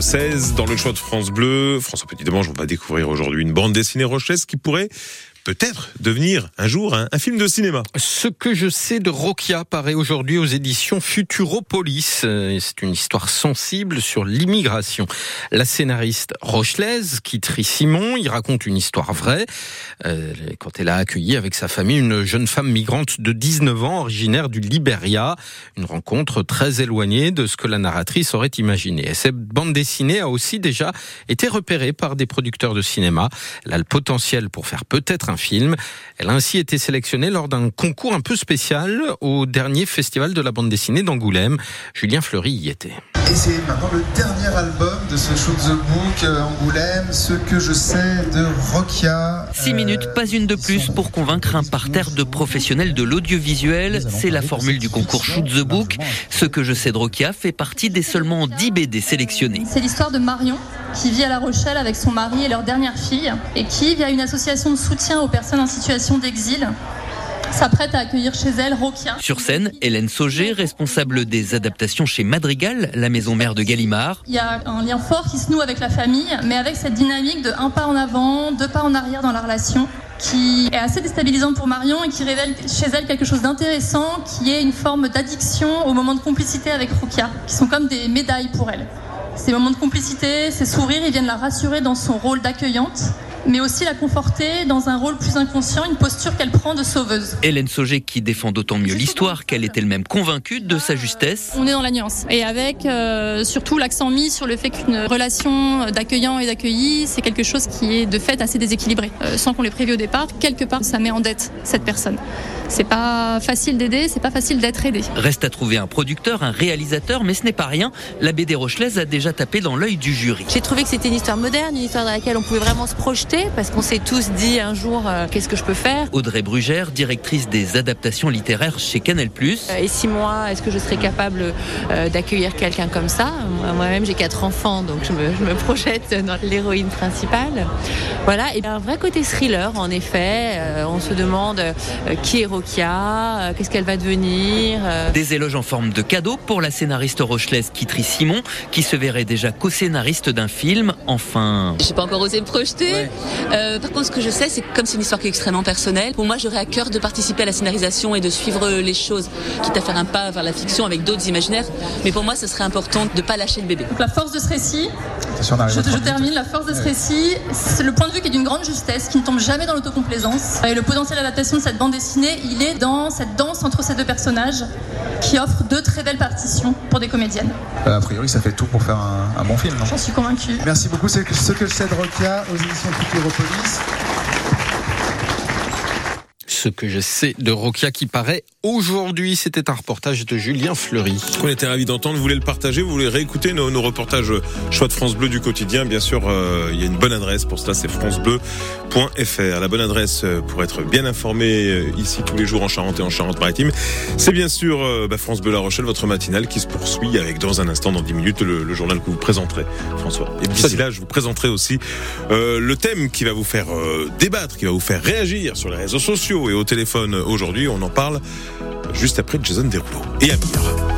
16 dans le choix de France Bleu. François Petit-Demange, on va découvrir aujourd'hui une bande dessinée rochelaise qui pourrait peut-être devenir un jour un, film de cinéma. Ce que je sais de Rokia paraît aujourd'hui aux éditions Futuropolis. Euh, c'est une histoire sensible sur l'immigration. La scénariste rochelaise, Kitri Simon, y raconte une histoire vraie. Euh, quand elle a accueilli avec sa famille une jeune femme migrante de 19 ans, originaire du Liberia. Une rencontre très éloignée de ce que la narratrice aurait imaginé. Et cette bande dessinée a aussi déjà été repérée par des producteurs de cinéma. Elle a le potentiel pour faire peut-être un film. Elle a ainsi été sélectionnée lors d'un concours un peu spécial au dernier festival de la bande dessinée d'Angoulême. Julien Fleury y était. Et c'est maintenant le dernier album de ce Shoot the Book euh, Angoulême, ce que je sais de Rokia. Six minutes, pas une de plus pour convaincre un parterre de professionnels de l'audiovisuel. C'est la formule du concours Shoot the Book. Ce que je sais de Rokia fait partie des seulement 10 BD sélectionnés. C'est l'histoire de Marion qui vit à La Rochelle avec son mari et leur dernière fille et qui, via une association de soutien aux personnes en situation d'exil, s'apprête à accueillir chez elle Rokia. Sur scène, Hélène Sauger, responsable des adaptations chez Madrigal, la maison mère de Gallimard. Il y a un lien fort qui se noue avec la famille, mais avec cette dynamique de un pas en avant, deux pas en arrière dans la relation qui est assez déstabilisante pour Marion et qui révèle chez elle quelque chose d'intéressant, qui est une forme d'addiction au moment de complicité avec Rokia, qui sont comme des médailles pour elle. Ces moments de complicité, ces sourires, ils viennent la rassurer dans son rôle d'accueillante mais aussi la conforter dans un rôle plus inconscient, une posture qu'elle prend de sauveuse. Hélène Sauger qui défend d'autant mieux l'histoire qu'elle est elle-même convaincue de sa justesse. On est dans la nuance. Et avec euh, surtout l'accent mis sur le fait qu'une relation d'accueillant et d'accueilli, c'est quelque chose qui est de fait assez déséquilibré. Euh, sans qu'on l'ait prévu au départ, quelque part, ça met en dette cette personne. C'est pas facile d'aider, c'est pas facile d'être aidé. Reste à trouver un producteur, un réalisateur, mais ce n'est pas rien. La BD Rochelaise a déjà tapé dans l'œil du jury. J'ai trouvé que c'était une histoire moderne, une histoire dans laquelle on pouvait vraiment se projeter, parce qu'on s'est tous dit un jour euh, qu'est-ce que je peux faire? Audrey Brugère, directrice des adaptations littéraires chez Canal+. Euh, et si moi, est-ce que je serais capable euh, d'accueillir quelqu'un comme ça? Moi-même, j'ai quatre enfants, donc je me, je me projette dans l'héroïne principale. Voilà, et un vrai côté thriller, en effet. Euh, on se demande euh, qui est Rokia, euh, qu'est-ce qu'elle va devenir. Des éloges en forme de cadeau pour la scénariste rochelaise Kitri Simon, qui se verrait déjà co-scénariste d'un film. Enfin. J'ai pas encore osé me projeter. Ouais. Euh, par contre, ce que je sais, c'est que comme c'est une histoire qui est extrêmement personnelle, pour moi, j'aurais à cœur de participer à la scénarisation et de suivre les choses, quitte à faire un pas vers la fiction avec d'autres imaginaires. Mais pour moi, ce serait important de pas lâcher le bébé. Donc la force de ce récit, je, je termine, la force de ce récit, c'est le point de vue qui est d'une grande justesse, qui ne tombe jamais dans l'autocomplaisance. Et le potentiel d'adaptation de cette bande dessinée, il est dans cette danse entre ces deux personnages qui offre deux très belles partitions pour des comédiennes. Euh, a priori, ça fait tout pour faire un, un bon film. J'en suis convaincue. Merci beaucoup. C'est ce que sais de Rokia aux éditions Futuropolis ce que je sais de Rokia qui paraît aujourd'hui. C'était un reportage de Julien Fleury. On était ravis d'entendre. Vous voulez le partager? Vous voulez réécouter nos, nos reportages choix de France Bleu du quotidien? Bien sûr, euh, il y a une bonne adresse pour cela, c'est francebleu.fr. La bonne adresse pour être bien informé euh, ici tous les jours en Charente et en Charente-Maritime, c'est bien sûr euh, bah, France Bleu La Rochelle, votre matinale qui se poursuit avec dans un instant, dans 10 minutes, le, le journal que vous présenterez, François. Et d'ici là, je vous présenterai aussi euh, le thème qui va vous faire débattre, qui va vous faire réagir sur les réseaux sociaux et au téléphone aujourd'hui. On en parle juste après Jason Derulo et Amir.